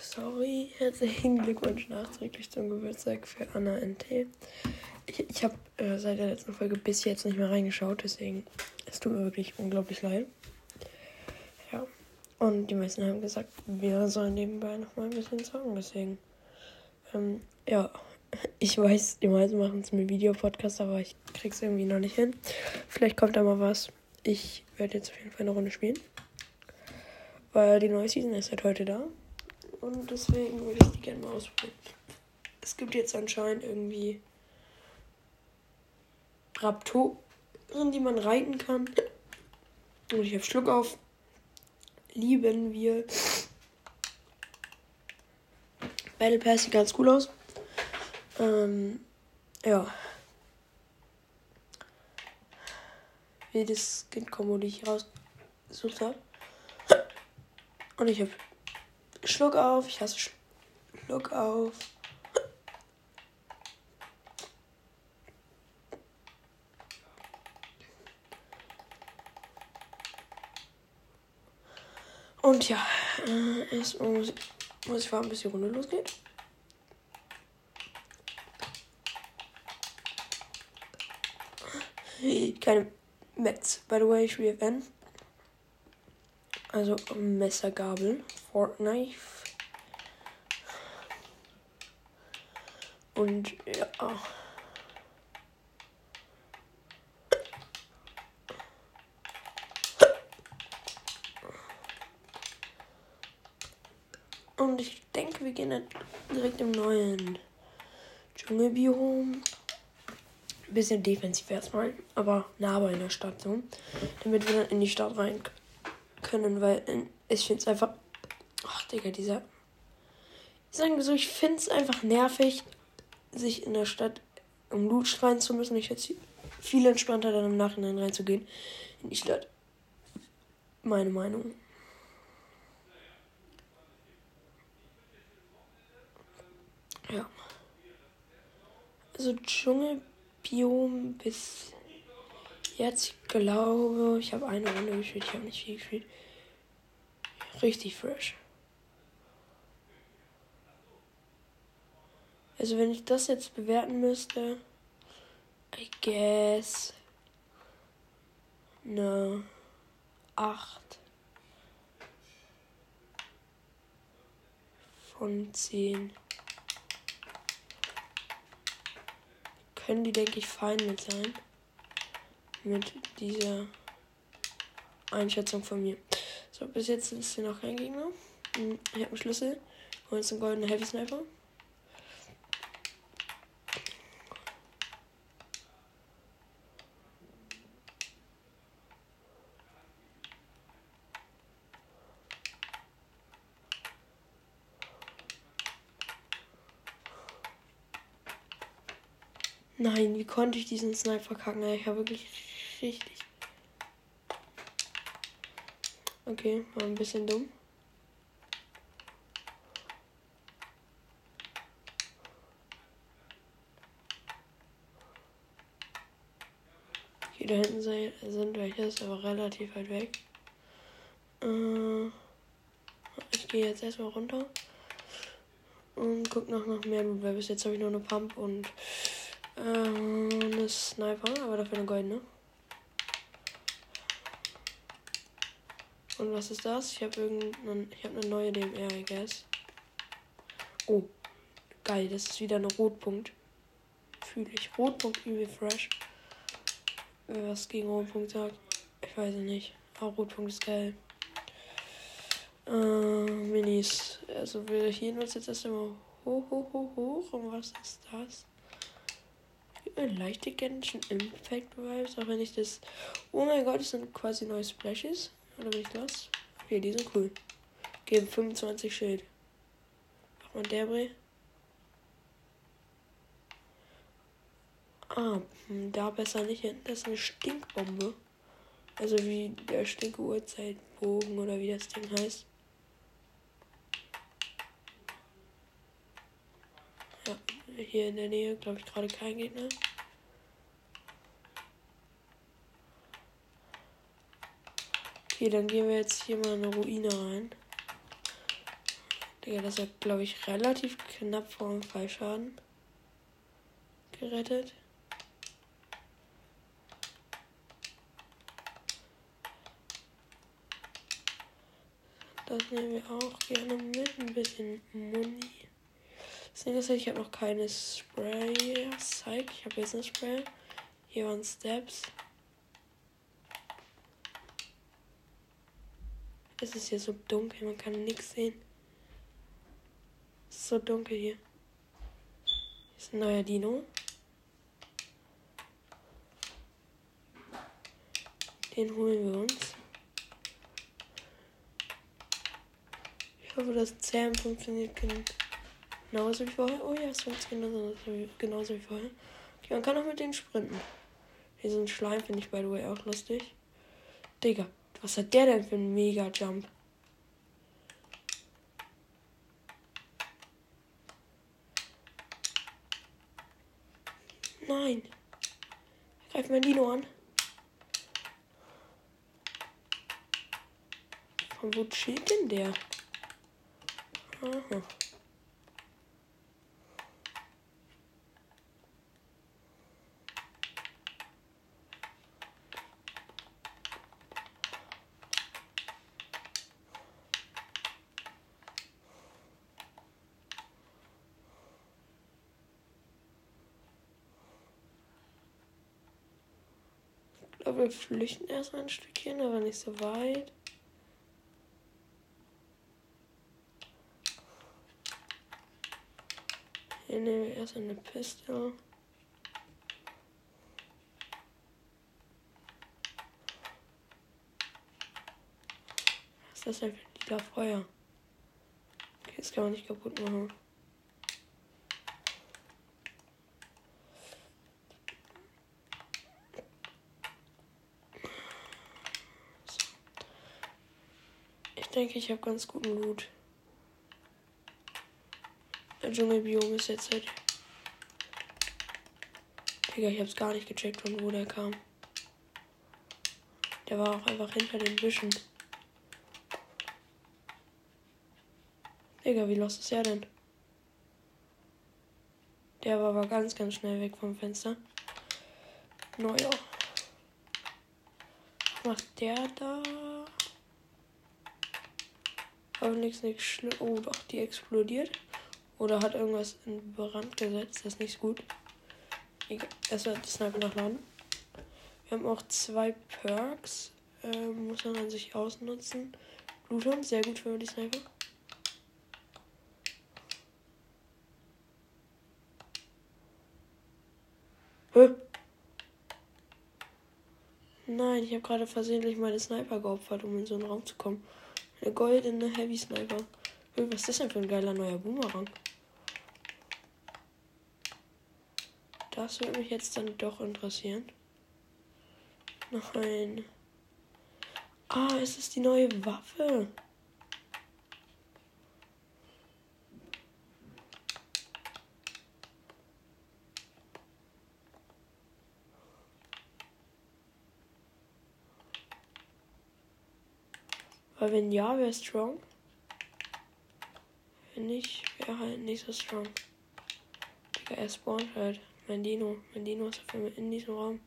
sorry. Herzlichen Glückwunsch nachträglich zum Geburtstag für Anna NT. Ich, ich habe äh, seit der letzten Folge bis jetzt nicht mehr reingeschaut, deswegen es tut mir wirklich unglaublich leid. Ja. Und die meisten haben gesagt, wir sollen nebenbei noch mal ein bisschen sagen, deswegen. Ähm, ja, ich weiß, die meisten machen es mit Videopodcast, aber ich krieg's irgendwie noch nicht hin. Vielleicht kommt da mal was. Ich werde jetzt auf jeden Fall eine Runde spielen. Weil die neue Season ist halt heute da. Und deswegen würde ich die gerne mal ausprobieren. Es gibt jetzt anscheinend irgendwie Raptoren, die man reiten kann. Und ich habe Schluck auf. Lieben wir. Battle Pass sieht ganz cool aus. Ähm, ja. Wie das Skin-Kombo, die ich rausgesucht habe. Und ich habe Schluck auf. Ich hasse Schluck auf. Und ja, äh, erstmal muss ich, muss ich warten, bis die Runde losgeht. Keine Metz, by the way, ich spiele FN. Also Messergabel, Fortnite. Und ja. Und ich denke, wir gehen direkt im neuen Dschungelbiom. Bisschen defensiv erstmal, aber nah bei der Stadt so. Damit wir dann in die Stadt rein können, weil ich finde es einfach. Ach, Digga, dieser. Ich sage so, ich finde es einfach nervig, sich in der Stadt um Loot schreien zu müssen. Ich hätte viel entspannter dann im Nachhinein reinzugehen in die Stadt. Meine Meinung. Ja. Also Dschungelbiom bis jetzt, glaube, ich habe eine Runde gespielt, ich habe nicht viel gespielt. Richtig fresh. Also wenn ich das jetzt bewerten müsste, I guess eine 8 von 10. Können die, denke ich, fein mit sein. Mit dieser Einschätzung von mir. So, bis jetzt ist hier noch kein Gegner. Hm, ich habe einen Schlüssel. Und jetzt einen goldenen Heavy Sniper. Nein, wie konnte ich diesen Sniper verkacken? Ich habe wirklich richtig. Okay, war ein bisschen dumm. Okay, da hinten sind welche, ist aber relativ weit weg. Äh, ich gehe jetzt erstmal runter und guck noch nach mehr Loot, weil bis jetzt habe ich nur eine Pump und ähm, eine Sniper, aber dafür eine goldene. Und was ist das? Ich habe irgendeinen. Ich habe eine neue DMR, I guess. Oh, geil, das ist wieder eine Rotpunkt. Fühle ich. Rotpunkt übel fresh. Wer was gegen Rotpunkt sagt, ich weiß nicht. Aber Rotpunkt ist geil. Äh, Minis. Also wir hier uns jetzt erstmal hoch, hoch, hoch, hoch. Und was ist das? Leichte Genshin Impact Vibes, auch wenn ich das. Oh mein Gott, das sind quasi neue Splashes. Oder bin ich das? Okay, die sind cool. Geben 25 Schild. Mal der Bre. Ah, hm, da besser nicht hin. Das ist eine Stinkbombe. Also wie der Stinke-Uhrzeitbogen oder wie das Ding heißt. Ja, hier in der Nähe, glaube ich, gerade kein Gegner. Okay, dann gehen wir jetzt hier mal in eine Ruine rein. Digga, das hat, glaube ich, relativ knapp vor dem Fallschaden gerettet. Das nehmen wir auch gerne mit. Ein bisschen Muni. Das Ding ist, ich habe noch keine Spray. Zeig, ich habe jetzt ein Spray. Hier waren Steps. Es ist hier so dunkel, man kann nichts sehen. Es ist so dunkel hier. Hier ist ein neuer Dino. Den holen wir uns. Ich hoffe, das Zähmen funktioniert genauso wie vorher. Oh ja, es funktioniert genauso, genauso wie vorher. Okay, man kann auch mit denen sprinten. Diesen Schleim finde ich by the way auch lustig. Digga, was hat der denn für einen Mega-Jump? Nein. Greif mein Dino an. Von wo chillt denn der? Aha. Glaube, wir flüchten erstmal ein Stückchen, aber nicht so weit. Hier nehmen wir erst eine Pistole. Was ist das denn für lila Feuer? Okay, das kann man nicht kaputt machen. Denke, ich habe ganz guten Loot. Dschungelbiom ist jetzt halt. Digga, ich hab's gar nicht gecheckt, von wo der kam. Der war auch einfach hinter den Büschen. Digga, wie los ist er denn? Der war aber ganz, ganz schnell weg vom Fenster. Neuer. Was macht der da? Hoffentlich nichts schlimm. Oh, doch, die explodiert. Oder hat irgendwas in Brand gesetzt. Das ist nicht gut. Egal. Erstmal das Sniper nachladen. Wir haben auch zwei Perks. Ähm, muss man an sich ausnutzen. Bluthorn, sehr gut für die Sniper. Hä? Nein, ich habe gerade versehentlich meine Sniper geopfert, um in so einen Raum zu kommen. Eine goldene Heavy Sniper. Was ist das denn für ein geiler neuer Boomerang? Das würde mich jetzt dann doch interessieren. Nein. Ah, es ist die neue Waffe. Weil wenn ja, wäre strong. Wenn nicht, wäre halt nicht so strong. Digga, er spawnt halt. Mein Dino. Mein Dino ist auf einmal in diesem Raum.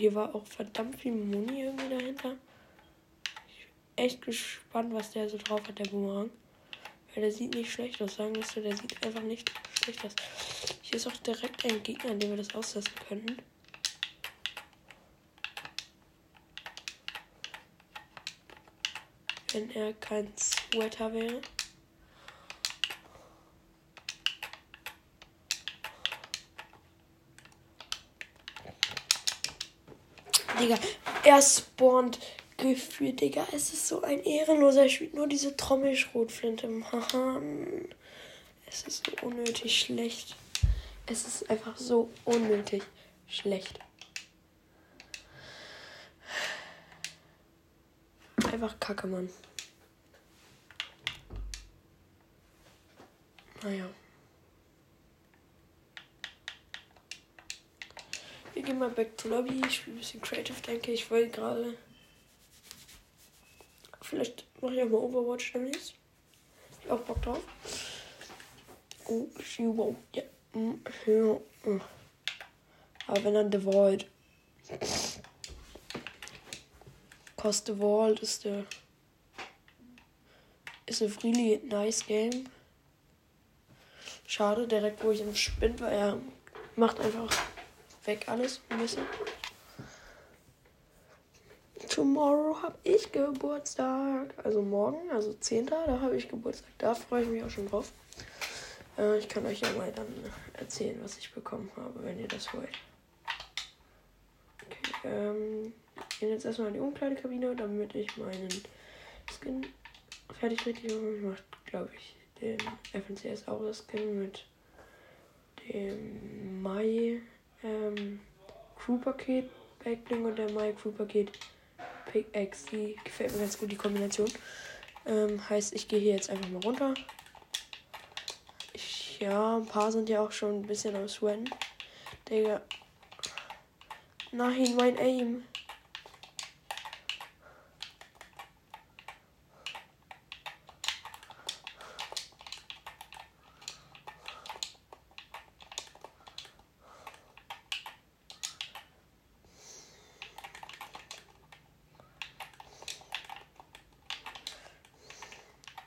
Hier war auch verdammt viel Muni irgendwie dahinter. Ich bin echt gespannt, was der so drauf hat, der Boomerang. Weil der sieht nicht schlecht aus, sagen so, der sieht einfach nicht schlecht aus. Hier ist auch direkt ein Gegner, an dem wir das austesten könnten. Wenn er kein Sweater wäre. Digga, er spawnt gefühlt, Digga. Es ist so ein Ehrenloser. Er spielt nur diese Trommelschrotflinte. Mann. Es ist so unnötig schlecht. Es ist einfach so unnötig schlecht. einfach kacke, Mann. Naja. Wir gehen mal back to Lobby. Ich spiele ein bisschen Creative, denke ich. wollte gerade. Vielleicht mache ich auch mal Overwatch demnächst. Ich auch Bock drauf. Oh, Shiro. Ja. Aber wenn dann The Vault. Cause The Vault ist der. Ist a really nice game. Schade, direkt wo ich im Spind war, er macht einfach weg alles ein. Tomorrow habe ich Geburtstag. Also morgen, also 10. Da habe ich Geburtstag. Da freue ich mich auch schon drauf. Äh, ich kann euch ja mal dann erzählen, was ich bekommen habe, wenn ihr das wollt. Okay, ähm, ich gehe jetzt erstmal in die Umkleidekabine, damit ich meinen Skin fertig richtig. Ich mache, glaube ich, den FNCS Aura Skin mit dem Mai ähm, Crew Paket Backbling und der Mai Crew Paket Pickaxe. Die gefällt mir ganz gut, die Kombination. Ähm, heißt, ich gehe hier jetzt einfach mal runter. Ich, ja, ein paar sind ja auch schon ein bisschen am Sweaten. Digga. Nein, mein Aim.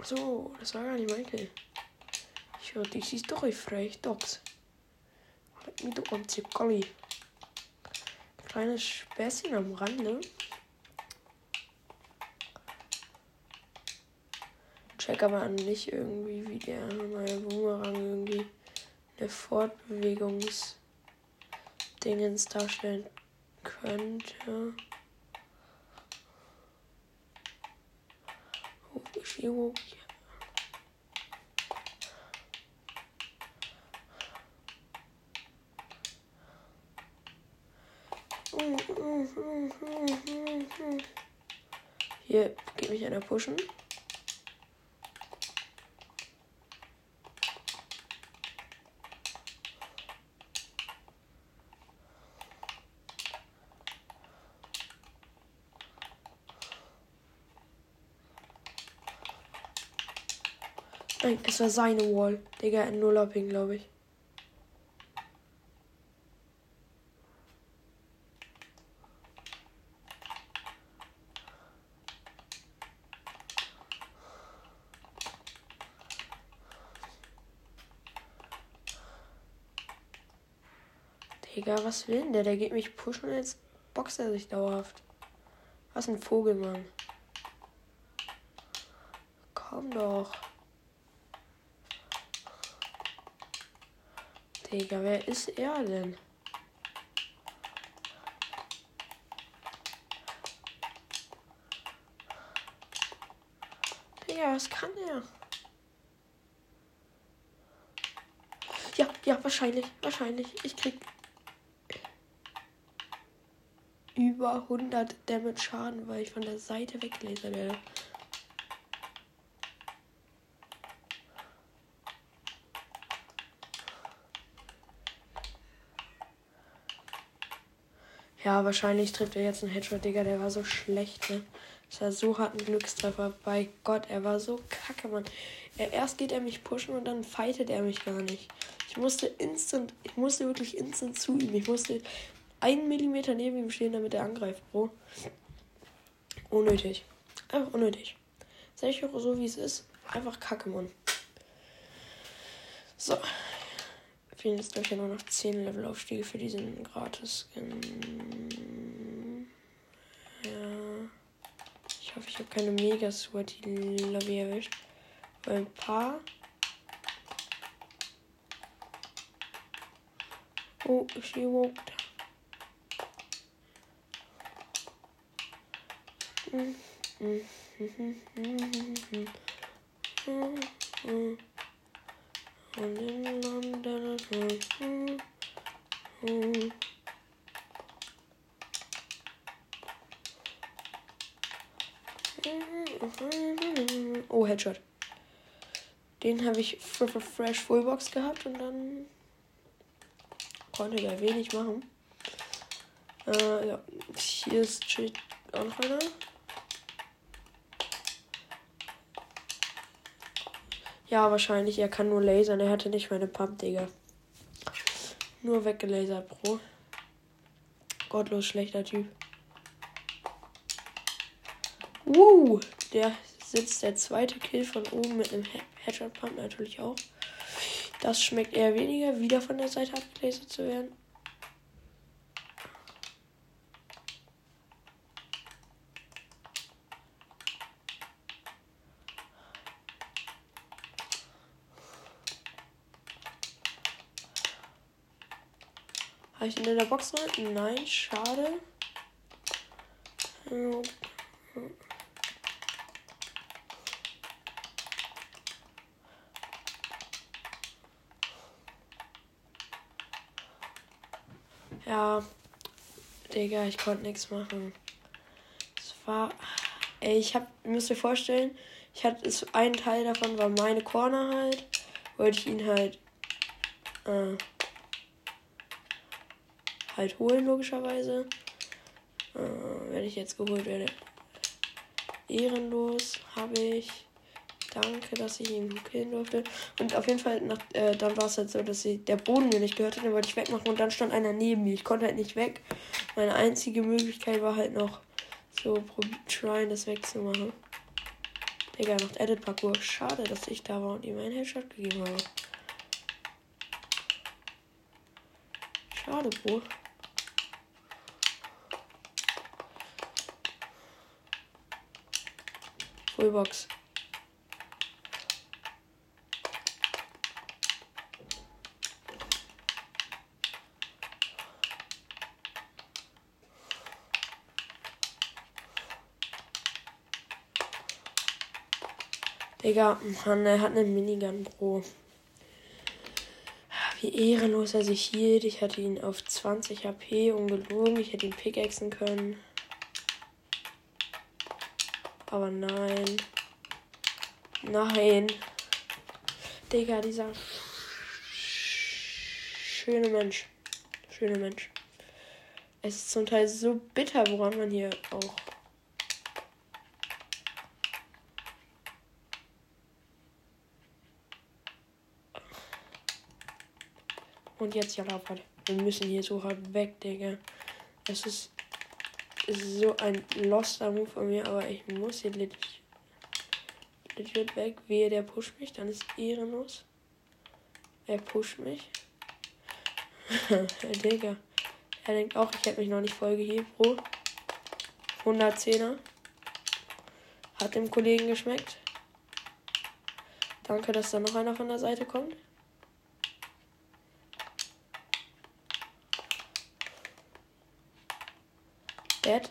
So, das war gar nicht Michael. Leck mich doch am Zirkolli. Kleines Späßchen am Rande. Check aber nicht irgendwie, wie der neue Boomerang irgendwie eine Fortbewegungsdingens darstellen könnte. Chirurg. Hier geht mich einer pushen. Nein, es war seine Wall. Digga, ein Null-Upping, glaube ich. Digga, was will denn der? Der geht mich pushen und jetzt boxt er sich dauerhaft. Was ein Vogel, Mann. Komm doch. Digga, wer ist er denn? Digga, was kann er? Ja, ja, wahrscheinlich, wahrscheinlich. Ich krieg über 100 Damage Schaden, weil ich von der Seite weggelesen werde. Ja, wahrscheinlich trifft er jetzt einen Headshot, Digga. Der war so schlecht, ne? Das war so hart ein Glückstreffer. Bei Gott, er war so kacke, Mann. Er, erst geht er mich pushen und dann fightet er mich gar nicht. Ich musste instant, ich musste wirklich instant zu ihm. Ich musste einen Millimeter neben ihm stehen, damit er angreift, Bro. Unnötig. Einfach unnötig. Sag ich auch so, wie es ist. Einfach kacke, Mann. So fehlen jetzt gleich ja nur noch 10 Levelaufstiege für diesen Gratis-Skin. Ja. Ich hoffe, ich habe keine mega sweaty Lobby erwischt. Weil ein paar. Oh, she walked. Mm, mm, mm, mm, mm, mm, mm, mm. Und in London. Hm, hm. Oh, Headshot. Den habe ich für Fresh Fullbox gehabt und dann konnte der wenig machen. Äh, ja. Hier ist auch noch einer. Ja, wahrscheinlich. Er kann nur lasern. Er hatte nicht meine Pump, Digga. Nur weggelasert, Bro. Gottlos schlechter Typ. Uh, der sitzt der zweite Kill von oben mit einem Headshot Pump natürlich auch. Das schmeckt eher weniger, wieder von der Seite abgelasert zu werden. Habe ich ihn in der Box rein? Nein, schade. Ja, Digga, ich konnte nichts machen. Es war. Ey, ich hab. Müsst ihr vorstellen, ich hatte. Ein Teil davon war meine Corner halt. Wollte ich ihn halt. Äh, halt holen, logischerweise. Äh, wenn ich jetzt geholt werde. Ehrenlos habe ich. Danke, dass ich ihn killen durfte. Und auf jeden Fall, nach, äh, dann war es halt so, dass sie, der Boden mir nicht gehört hat. Dann wollte ich wegmachen und dann stand einer neben mir. Ich konnte halt nicht weg. Meine einzige Möglichkeit war halt noch so tryen, das wegzumachen. Digga, macht Edit Parkour. Schade, dass ich da war und ihm einen Headshot gegeben habe. Schade, Bro. Fullbox. Digga, Mann, er hat eine Minigun, Bro. Wie ehrenlos er sich hielt. Ich hatte ihn auf 20 HP ungelogen. Ich hätte ihn pickaxen können. Aber nein. Nein. Digga, dieser schöne Mensch. Schöne Mensch. Es ist zum Teil so bitter, woran man hier auch. Und jetzt ja, Laufrad. Wir müssen hier so hart weg, Digga. Es ist ist so ein loster Move von mir, aber ich muss hier legit, legit weg. Wehe, der pusht mich, dann ist ehrenlos. Er pusht mich. Digga. Er denkt auch, ich hätte mich noch nicht voll gehebt, Bro. 110er. Hat dem Kollegen geschmeckt. Danke, dass da noch einer von der Seite kommt. Dead.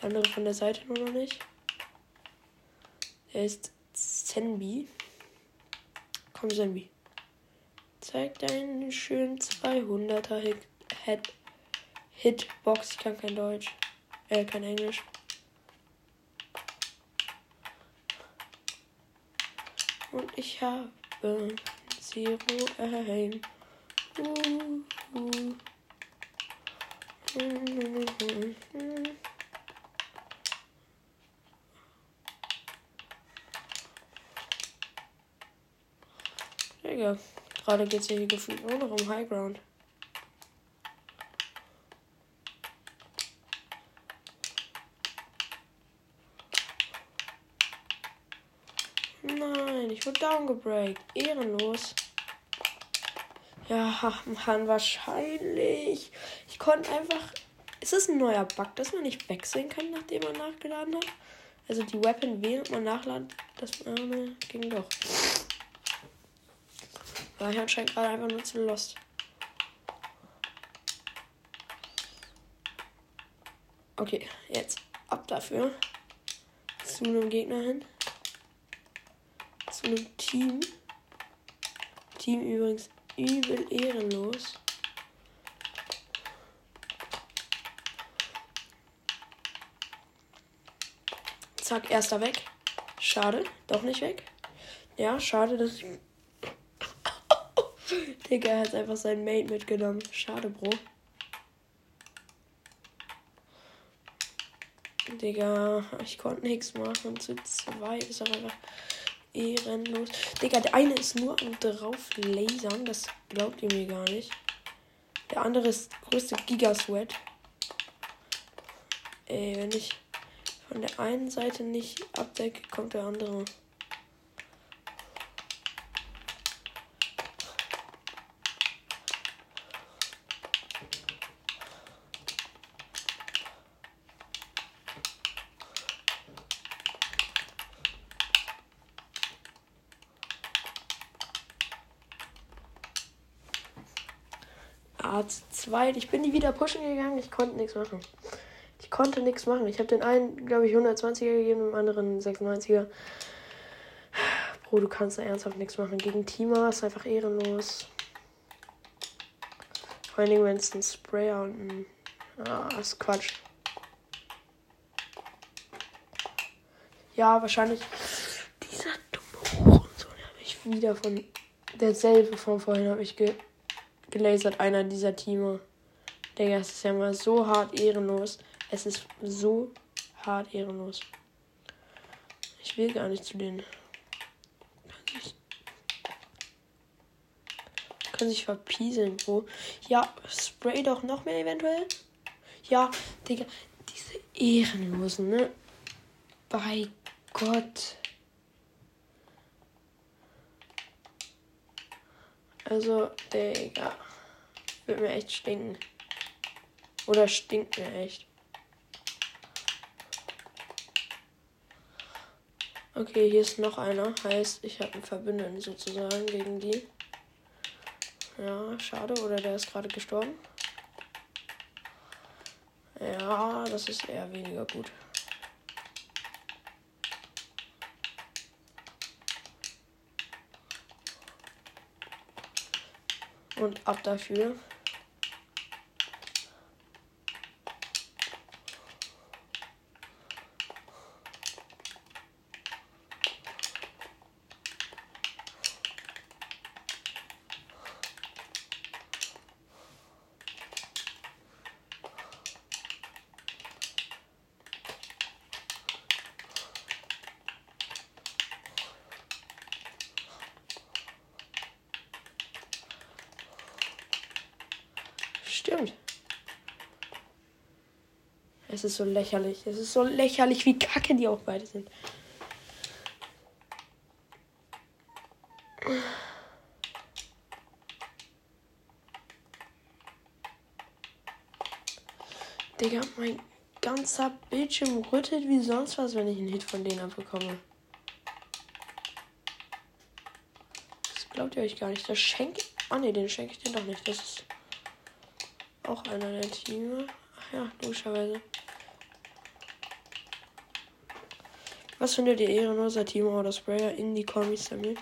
Der andere von der Seite nur noch nicht. Er ist Zenbi. Komm, Zenbi. Zeig deinen schönen 200er Hit, Hit, Hitbox. Ich kann kein Deutsch. Äh, kein Englisch. Und ich habe Zero Aim. Uh, uh. Digga, gerade geht es hier gefühlt nur noch um Highground. Nein, ich wurde downgebreakt. Ehrenlos. Ja, Mann, wahrscheinlich. Ich konnte einfach. Ist es ein neuer Bug, dass man nicht wechseln kann, nachdem man nachgeladen hat? Also die Weapon während man nachladen, das äh, ging doch. War ich anscheinend gerade einfach nur zu lost. Okay, jetzt ab dafür. Zu einem Gegner hin. Zu einem Team. Team übrigens übel ehrenlos. Zack, erster weg. Schade, doch nicht weg. Ja, schade, dass ich. Digga, er hat einfach seinen Mate mitgenommen. Schade, Bro. Digga, ich konnte nichts machen. Zu zwei ist aber ehrenlos. Digga, der eine ist nur am drauf lasern. Das glaubt ihr mir gar nicht. Der andere ist größte Gigasweat. Ey, wenn ich von der einen Seite nicht abdecke, kommt der andere. 2. Ich bin nie wieder pushen gegangen. Ich konnte nichts machen. Ich konnte nichts machen. Ich habe den einen, glaube ich, 120er gegeben, dem anderen 96er. Bro, du kannst da ernsthaft nichts machen. Gegen Tima ist einfach ehrenlos. Vor allen Dingen, wenn es ein Sprayer und ein. Ah, ist Quatsch. Ja, wahrscheinlich. Dieser dumme Hurensohn habe ich wieder von. Derselbe von vorhin habe ich ge gelasert, einer dieser Teame. Digga, es ist ja mal so hart ehrenlos. Es ist so hart ehrenlos. Ich will gar nicht zu denen. Kann sich, kann sich verpieseln, Bro. Ja, spray doch noch mehr eventuell. Ja, Digga, diese Ehrenlosen, ne? Bei Gott. Also, Digga. Wird mir echt stinken. Oder stinkt mir echt. Okay, hier ist noch einer. Heißt, ich habe einen Verbündeten sozusagen gegen die. Ja, schade. Oder der ist gerade gestorben. Ja, das ist eher weniger gut. Und ab dafür. Stimmt. Es ist so lächerlich. Es ist so lächerlich, wie kacke die auch beide sind. Digga, mein ganzer Bildschirm rüttelt wie sonst was, wenn ich einen Hit von denen abbekomme. Das glaubt ihr euch gar nicht. Das schenke. Ah ne, den schenke ich dir doch nicht. Das ist auch einer der Teams. Ach ja, logischerweise. Was findet ihr ehrenloser Team oder Sprayer in die Kommis damit?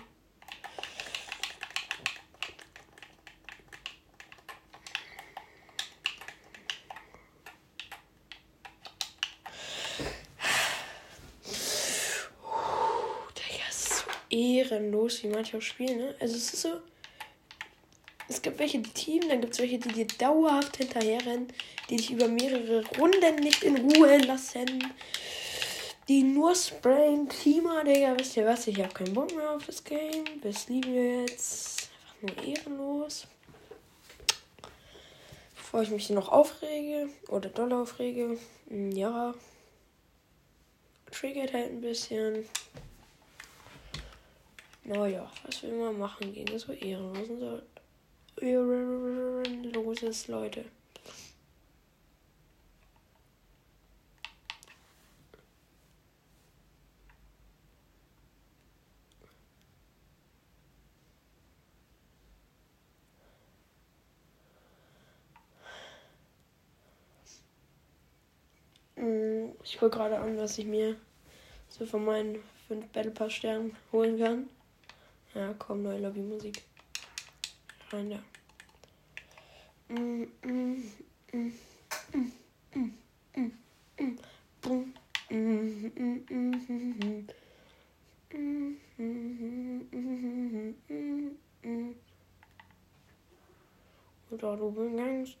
ehrenlos, wie manche auch spielen, ne? Also es ist so. Es gibt welche, die teamen, dann gibt es welche, die dir dauerhaft hinterherrennen, die dich über mehrere Runden nicht in Ruhe lassen. Die nur sprayen. Teamer, Digga, wisst ihr was? Ich habe keinen Bock mehr auf das Game. Das lieben wir jetzt. Einfach nur ehrenlos. Bevor ich mich noch aufrege oder doll aufrege, ja. Triggert halt ein bisschen. Naja, was will man machen gegen so ehrenlosen ehrenloses Leute. Mm, ich gucke gerade an, was ich mir so von meinen fünf Battle Pass Sternen holen kann. Ja, komm, neue Lobbymusik. Rein da. Mm, mm, mm, begängst.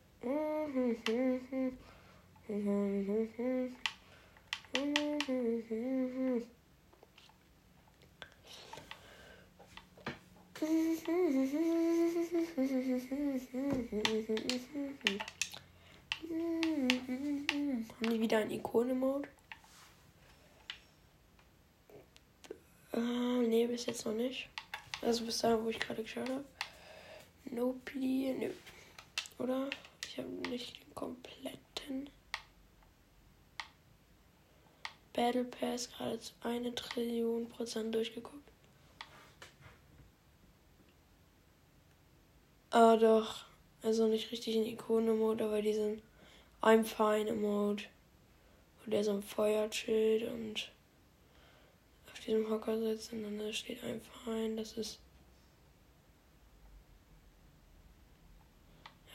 Haben die wieder einen Ikone-Mode? Äh, nee, bis jetzt noch nicht. Also bis dahin, wo ich gerade geschaut habe. No PD, nö. Oder? Ich habe nicht den kompletten Battle Pass gerade zu eine Trillion Prozent durchgeguckt. Ah, doch. Also nicht richtig in Ikone-Mode, aber diesen I'm Fine Mode. Wo der so ein Feuer und diesem Hocker sitzt und dann da steht I'm Fine. Das ist.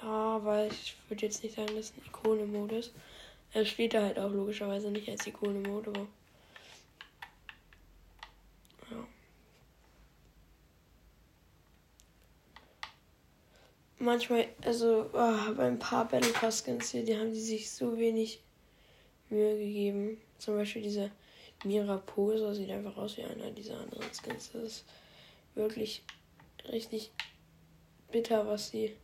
Ja, weil ich würde jetzt nicht sagen, dass ein Ikone-Mode ist. Er steht da halt auch logischerweise nicht als Ikone-Mode, aber. manchmal, also oh, bei ein paar Battle Pass Skins hier, die haben die sich so wenig Mühe gegeben. Zum Beispiel diese Mira Poser sieht einfach aus wie einer dieser anderen Skins. Das ist wirklich richtig bitter, was sie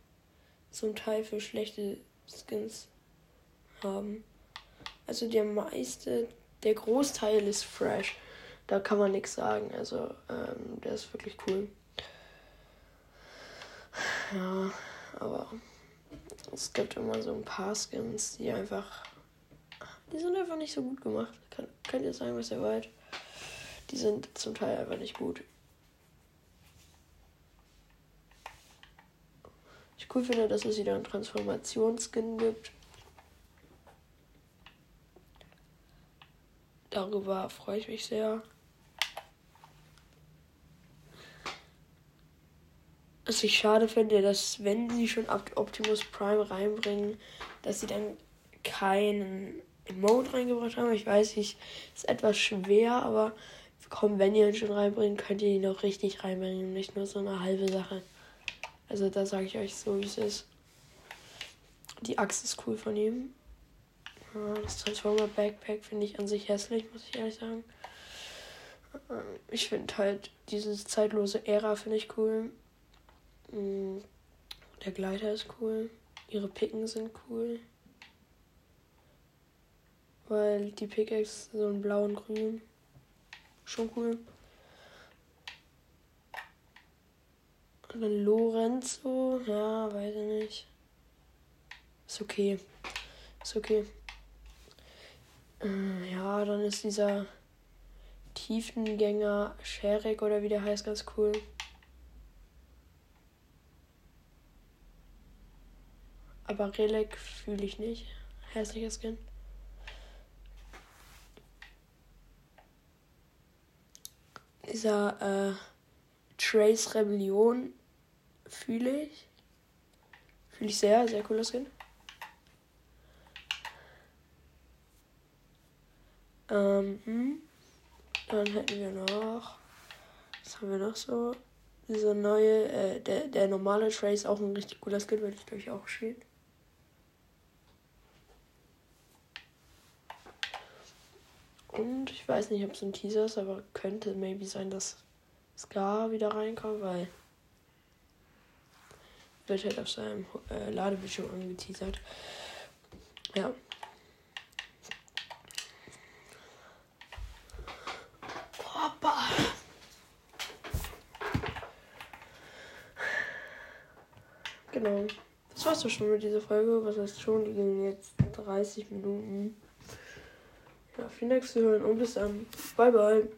zum Teil für schlechte Skins haben. Also der meiste, der Großteil ist fresh. Da kann man nichts sagen. Also ähm, der ist wirklich cool. Ja, aber es gibt immer so ein paar Skins, die einfach. Die sind einfach nicht so gut gemacht. Kann, könnt ihr sagen, was ihr wollt. Die sind zum Teil einfach nicht gut. Ich cool finde, dass es wieder einen Transformationsskin gibt. Darüber freue ich mich sehr. Was ich schade finde, dass wenn sie schon Optimus Prime reinbringen, dass sie dann keinen Emote reingebracht haben. Ich weiß nicht, ist etwas schwer, aber komm, wenn ihr ihn schon reinbringen, könnt ihr ihn auch richtig reinbringen, nicht nur so eine halbe Sache. Also da sage ich euch so, wie es ist. Die Axt ist cool von ihm. Das Transformer Backpack finde ich an sich hässlich, muss ich ehrlich sagen. Ich finde halt dieses zeitlose Ära finde ich cool. Mm, der Gleiter ist cool. Ihre Picken sind cool. Weil die Pickaxe so ein blau und grün. Schon cool. Und dann Lorenzo. Ja, weiß ich nicht. Ist okay. Ist okay. Äh, ja, dann ist dieser Tiefengänger Sherek oder wie der heißt ganz cool. Aber Relic fühle ich nicht. Hässlicher Skin. Dieser äh, Trace Rebellion fühle ich. Fühle ich sehr, sehr cooler Skin. Ähm, hm. Dann hätten wir noch. Was haben wir noch so? Dieser neue, äh, der, der normale Trace auch ein richtig cooler Skin, würde ich durch auch stehen. Und ich weiß nicht, ob es ein Teaser ist, aber könnte maybe sein, dass Scar wieder reinkommt, weil wird halt auf seinem äh, Ladebildschirm angeteasert. Ja. Hoppa. Genau. Das war's doch schon mit dieser Folge. Was heißt schon? Die gehen jetzt 30 Minuten. Ja, vielen Dank fürs Hören und bis dann. Bye, bye.